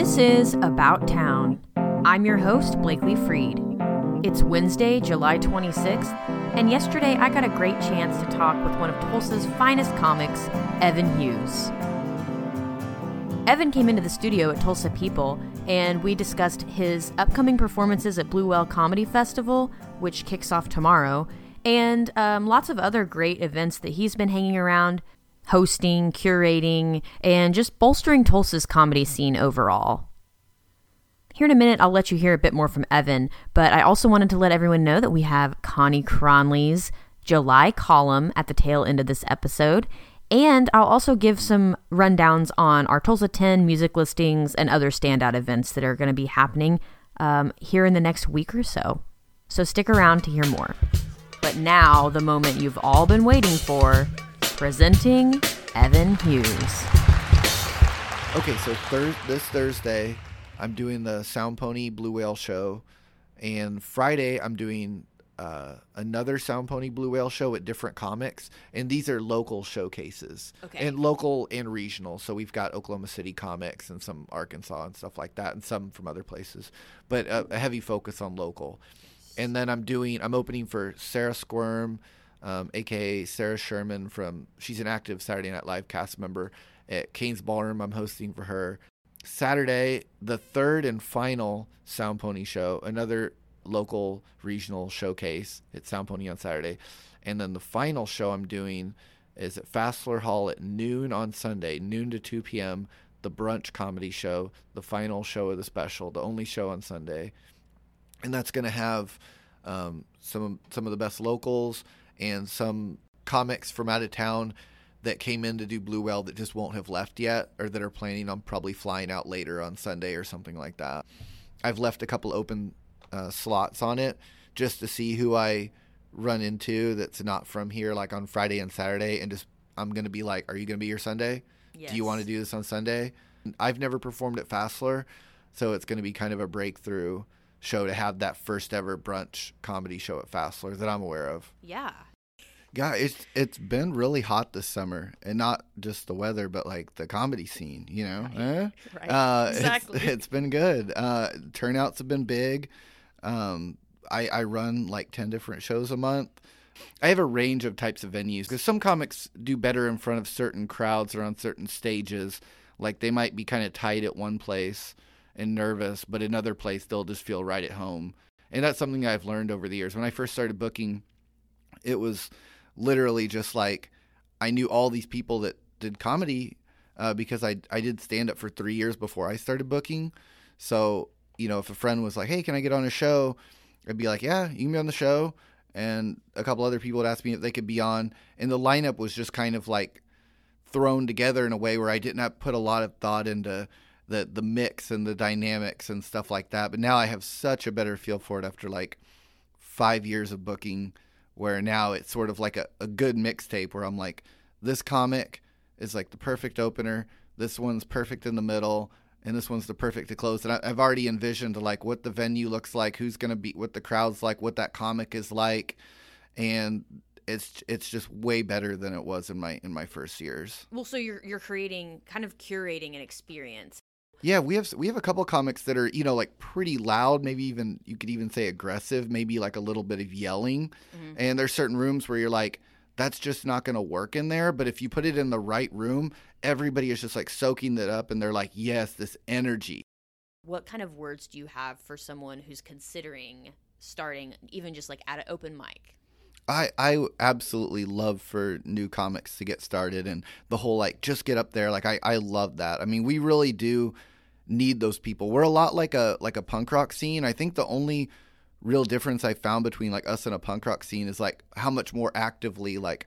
This is About Town. I'm your host, Blakely Freed. It's Wednesday, July 26th, and yesterday I got a great chance to talk with one of Tulsa's finest comics, Evan Hughes. Evan came into the studio at Tulsa People, and we discussed his upcoming performances at Blue Whale Comedy Festival, which kicks off tomorrow, and um, lots of other great events that he's been hanging around, hosting, curating, and just bolstering Tulsa's comedy scene overall. Here in a minute, I'll let you hear a bit more from Evan, but I also wanted to let everyone know that we have Connie Cronley's July column at the tail end of this episode, and I'll also give some rundowns on our Tulsa 10 music listings and other standout events that are going to be happening um, here in the next week or so. So stick around to hear more. But now, the moment you've all been waiting for presenting Evan Hughes. Okay, so thir- this Thursday, I'm doing the Sound Pony Blue Whale show, and Friday I'm doing uh, another Sound Pony Blue Whale show at different comics, and these are local showcases, Okay. and local and regional. So we've got Oklahoma City comics and some Arkansas and stuff like that, and some from other places, but a, a heavy focus on local. And then I'm doing, I'm opening for Sarah Squirm, um, aka Sarah Sherman from, she's an active Saturday Night Live cast member at Cain's Ballroom. I'm hosting for her. Saturday, the third and final Sound Pony show, another local regional showcase at Sound Pony on Saturday. And then the final show I'm doing is at Fassler Hall at noon on Sunday, noon to 2 p.m., the brunch comedy show, the final show of the special, the only show on Sunday. And that's going to have um, some some of the best locals and some comics from out of town that came in to do Blue Whale that just won't have left yet or that are planning on probably flying out later on Sunday or something like that. I've left a couple open uh, slots on it just to see who I run into that's not from here, like on Friday and Saturday, and just I'm gonna be like, "Are you gonna be here Sunday? Do you want to do this on Sunday?" I've never performed at Fassler, so it's gonna be kind of a breakthrough show to have that first ever brunch comedy show at Fassler that I'm aware of. Yeah. Yeah, it's it's been really hot this summer, and not just the weather, but like the comedy scene. You know, Eh? Right. Uh, it's- Exactly. it's been good. Uh, turnouts have been big. Um, I I run like ten different shows a month. I have a range of types of venues because some comics do better in front of certain crowds or on certain stages. Like they might be kind of tight at one place and nervous, but another place they'll just feel right at home. And that's something I've learned over the years. When I first started booking, it was literally just like I knew all these people that did comedy uh, because I I did stand up for three years before I started booking. So you know, if a friend was like, "Hey, can I get on a show?" I'd be like, "Yeah, you can be on the show." And a couple other people would ask me if they could be on, and the lineup was just kind of like thrown together in a way where I did not put a lot of thought into the the mix and the dynamics and stuff like that. But now I have such a better feel for it after like five years of booking, where now it's sort of like a, a good mixtape where I'm like, this comic is like the perfect opener, this one's perfect in the middle, and this one's the perfect to close. And I, I've already envisioned like what the venue looks like, who's gonna be, what the crowd's like, what that comic is like, and it's it's just way better than it was in my in my first years. Well, so you're you're creating, kind of curating an experience. Yeah, we have we have a couple comics that are you know like pretty loud, maybe even you could even say aggressive, maybe like a little bit of yelling. Mhm. And there's certain rooms where you're like, that's just not going to work in there. But if you put it in the right room, everybody is just like soaking that up, and they're like, yes, this energy. What kind of words do you have for someone who's considering starting, even just like at an open mic? I I absolutely love for new comics to get started and the whole like just get up there. Like I I love that. I mean, we really do need those people. We're a lot like a like a punk rock scene. I think the only real difference I found between like us and a punk rock scene is like how much more actively like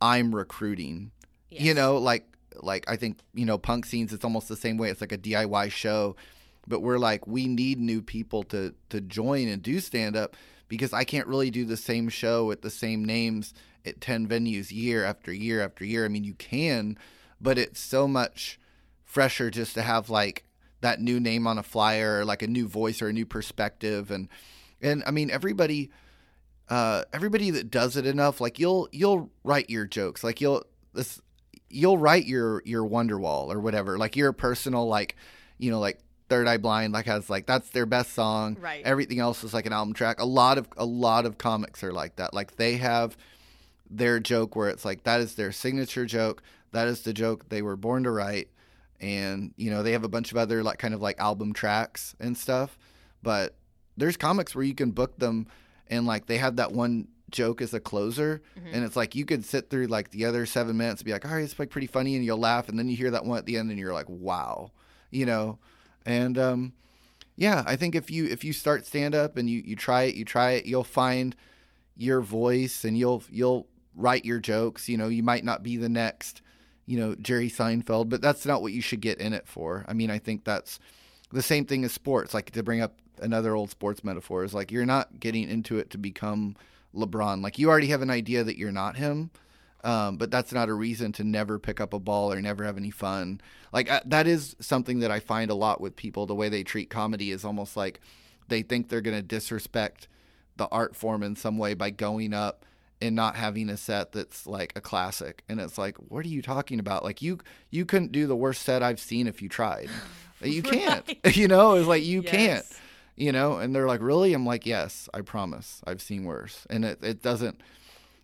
I'm recruiting. You know, like like I think, you know, punk scenes it's almost the same way. It's like a DIY show, but we're like we need new people to to join and do stand up because I can't really do the same show with the same names at 10 venues year after year after year. I mean, you can, but it's so much fresher just to have like that new name on a flyer or like a new voice or a new perspective and and I mean everybody uh everybody that does it enough like you'll you'll write your jokes like you'll this you'll write your your Wonderwall or whatever like your personal like you know like Third Eye Blind like has like that's their best song. Right. Everything else is like an album track. A lot of a lot of comics are like that. Like they have their joke where it's like that is their signature joke. That is the joke they were born to write. And you know they have a bunch of other like kind of like album tracks and stuff. But there's comics where you can book them and like they have that one joke as a closer and it's like you could sit through like the other seven minutes and be like all right it's like pretty funny and you'll laugh and then you hear that one at the end and you're like wow you know and um yeah i think if you if you start stand up and you you try it you try it you'll find your voice and you'll you'll write your jokes you know you might not be the next you know jerry seinfeld but that's not what you should get in it for i mean i think that's the same thing as sports like to bring up another old sports metaphor is like you're not getting into it to become LeBron. Like you already have an idea that you're not him, um, but that's not a reason to never pick up a ball or never have any fun. Like uh, that is something that I find a lot with people. The way they treat comedy is almost like they think they're going to disrespect the art form in some way by going up and not having a set that's like a classic. And it's like, what are you talking about? Like you you couldn't do the worst set I've seen if you tried. You can't. Right. You know, it's like you Yes. can't you know and they're like really i'm like yes i promise i've seen worse and it, it doesn't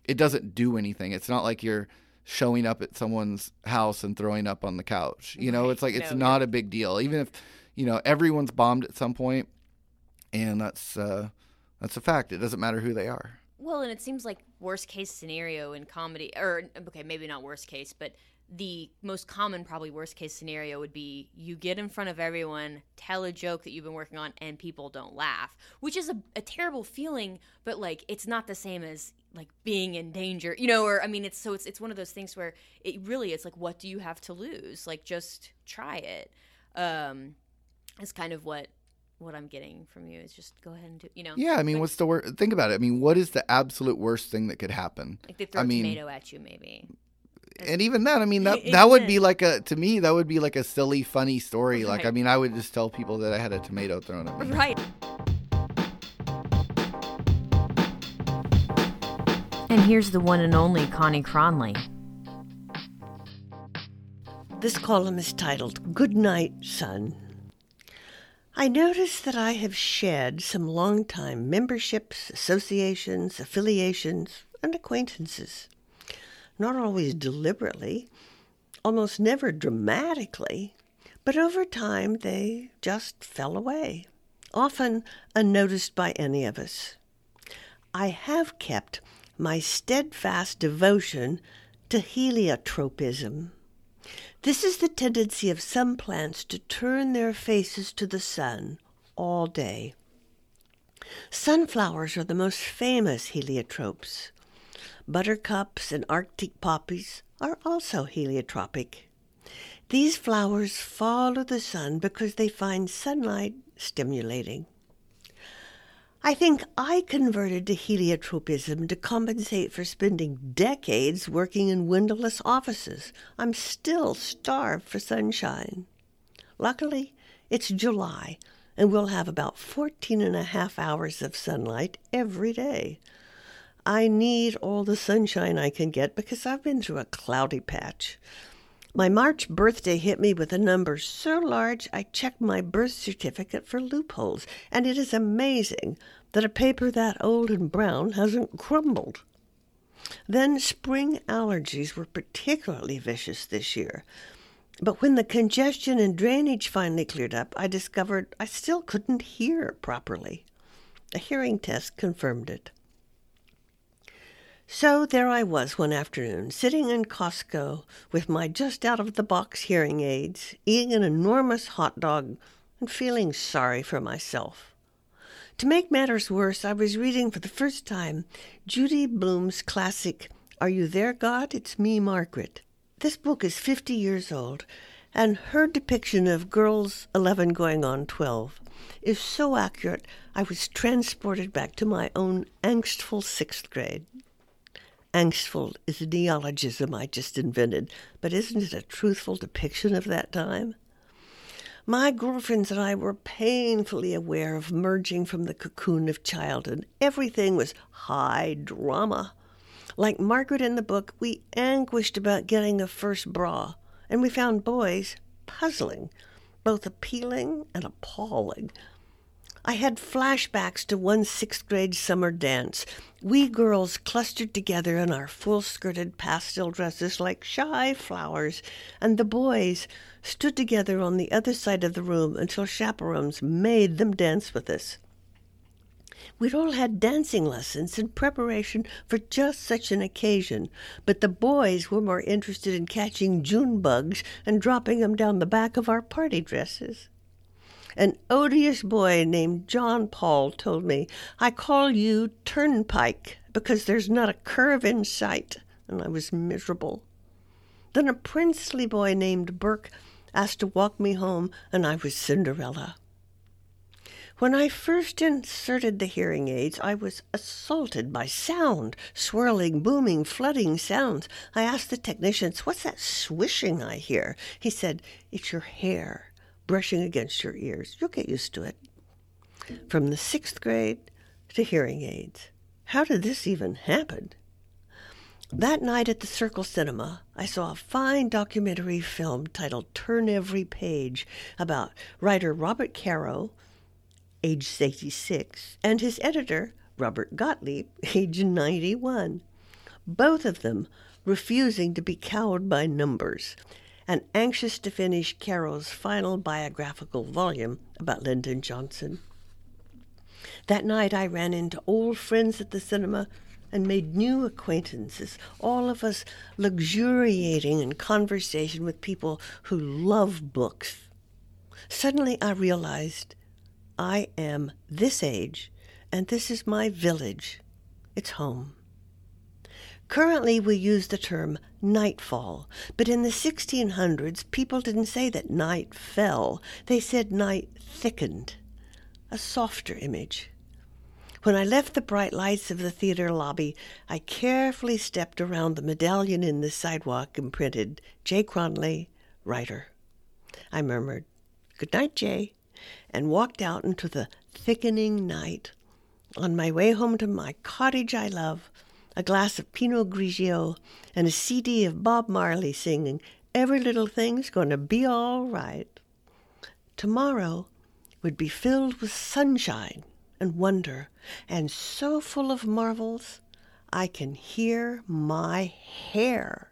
it doesn't do anything it's not like you're showing up at someone's house and throwing up on the couch you know Right. it's like it's No, not a big deal even if you know everyone's bombed at some point and that's uh that's a fact it doesn't matter who they are Well, and it seems like worst case scenario in comedy, or okay, maybe not worst case, but the most common, probably worst case scenario would be you get in front of everyone, tell a joke that you've been working on, and people don't laugh, which is a, a terrible feeling. But like, it's not the same as like being in danger, you know. Or I mean, it's so it's it's one of those things where it really it's like, what do you have to lose? Like, just try it. Um, is kind of what what I'm getting from you is just go ahead and do, you know. yeah i mean what's the worst think about it i mean what is the absolute worst thing that could happen Like they throw I a mean- tomato at you, maybe. and even that i mean that that would be like a to me that would be like a silly funny story like i mean i would just tell people that i had a tomato thrown at me Right. And here's the one and only Connie Cronley. This column is titled Good Night, Sun. I notice that I have shed some long-time memberships, associations, affiliations, and acquaintances. Not always deliberately, almost never dramatically, but over time they just fell away, often unnoticed by any of us. I have kept my steadfast devotion to heliotropism. This is the tendency of some plants to turn their faces to the sun all day. Sunflowers are the most famous heliotropes. Buttercups and Arctic poppies are also heliotropic. These flowers follow the sun because they find sunlight stimulating. I think I converted to heliotropism to compensate for spending decades working in windowless offices. I'm still starved for sunshine. Luckily, it's July, and we'll have about 14 and a half hours of sunlight every day. I need all the sunshine I can get because I've been through a cloudy patch. My March birthday hit me with a number so large I checked my birth certificate for loopholes, and it is amazing that a paper that old and brown hasn't crumbled. Then spring allergies were particularly vicious this year. But when the congestion and drainage finally cleared up, I discovered I still couldn't hear properly. A hearing test confirmed it. So there I was one afternoon, sitting in Costco with my just out of the box hearing aids, eating an enormous hot dog, and feeling sorry for myself. To make matters worse, I was reading for the first time Judy Blume's classic, Are You There, God? It's Me, Margaret. This book is 50 years old, and her depiction of girls 11 going on 12 is so accurate, I was transported back to my own angstful sixth grade. Angstful is a neologism I just invented, but isn't it a truthful depiction of that time? My girlfriends and I were painfully aware of merging from the cocoon of childhood. Everything was high drama. Like Margaret in the book, we anguished about getting a first bra, and we found boys puzzling. both appealing and appalling. I had flashbacks to one sixth grade summer dance. We girls clustered together in our full skirted pastel dresses like shy flowers, and the boys stood together on the other side of the room until chaperones made them dance with us. We'd all had dancing lessons in preparation for just such an occasion, but the boys were more interested in catching June bugs and dropping them down the back of our party dresses. An odious boy named John Paul told me, I call you Turnpike because there's not a curve in sight, and I was miserable. Then a princely boy named Burke asked to walk me home, and I was Cinderella. When I first inserted the hearing aids, I was assaulted by sound, swirling, booming, flooding sounds. I asked the technicians, What's that swishing I hear? He said, It's your hair brushing against your ears. You'll get used to it. From the sixth grade to hearing aids. How did this even happen? That night at the Circle Cinema, I saw a fine documentary film titled Turn Every Page about writer Robert Caro, age 86, and his editor, Robert Gottlieb, age 91. Both of them refusing to be cowed by numbers and anxious to finish Caro's final biographical volume about Lyndon Johnson. That night I ran into old friends at the cinema and made new acquaintances, all of us luxuriating in conversation with people who love books. Suddenly I realized I am this age, and this is my village. It's home. Currently, we use the term nightfall, but in the 1600s, people didn't say that night fell, they said night thickened, a softer image. When I left the bright lights of the theater lobby, I carefully stepped around the medallion in the sidewalk imprinted J. Cronley, writer. I murmured, Good night, Jay, and walked out into the thickening night. On my way home to my cottage I love, a glass of Pinot Grigio, and a CD of Bob Marley singing, Every Little Thing's Gonna Be All Right. Tomorrow would be filled with sunshine and wonder, and so full of marvels, I can hear my hair.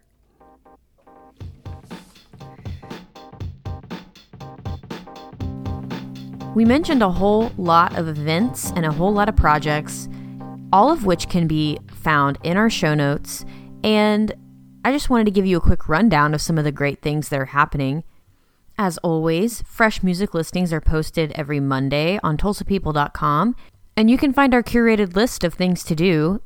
We mentioned a whole lot of events and a whole lot of projects, all of which can be found in our show notes. And I just wanted to give you a quick rundown of some of the great things that are happening. As always, fresh music listings are posted every Monday on TulsaPeople.com, and you can find our curated list of things to do,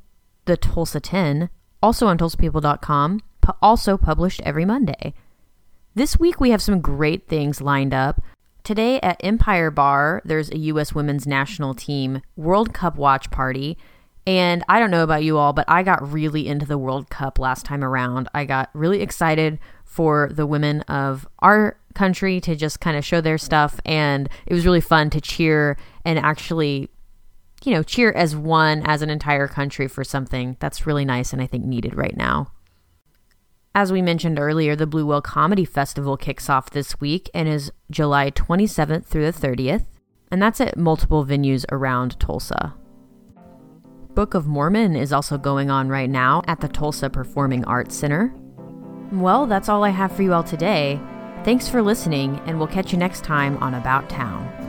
the Tulsa 10, also on TulsaPeople.com, also published every Monday. This week we have some great things lined up. Today at Empire Bar, there's a U.S. Women's National Team World Cup watch party and I don't know about you all, but I got really into the World Cup last time around. I got really excited for the women of our country to just kind of show their stuff. And it was really fun to cheer and actually, you know, cheer as one, as an entire country for something that's really nice and I think needed right now. As we mentioned earlier, the Blue Whale Comedy Festival kicks off this week and is July 27th through the 30th. And that's at multiple venues around Tulsa. Book of Mormon is also going on right now at the Tulsa Performing Arts Center. Well, that's all I have for you all today. Thanks for listening, and we'll catch you next time on About Town.